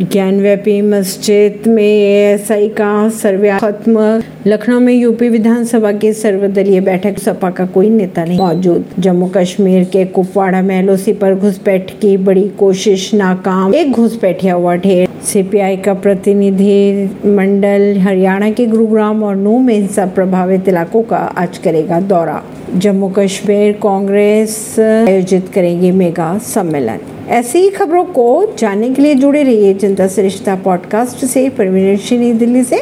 ज्ञानव्यापी मस्जिद में एएसआई का सर्वे खत्म लखनऊ में यूपी विधानसभा की सर्वदलीय बैठक। सपा का कोई नेता नहीं मौजूद। जम्मू कश्मीर के कुपवाड़ा में एलओसी पर घुसपैठ की बड़ी कोशिश, नाकाम। एक घुसपैठिया हुआ ढेर। सीपीआई का प्रतिनिधि मंडल हरियाणा के गुरुग्राम और नू में हिंसा प्रभावित इलाकों का आज करेगा दौरा। जम्मू कश्मीर कांग्रेस आयोजित करेगी मेगा सम्मेलन। ऐसी ही खबरों को जानने के लिए जुड़े रहिए जनता सरिश्ता पॉडकास्ट से, परवीन दिल्ली से।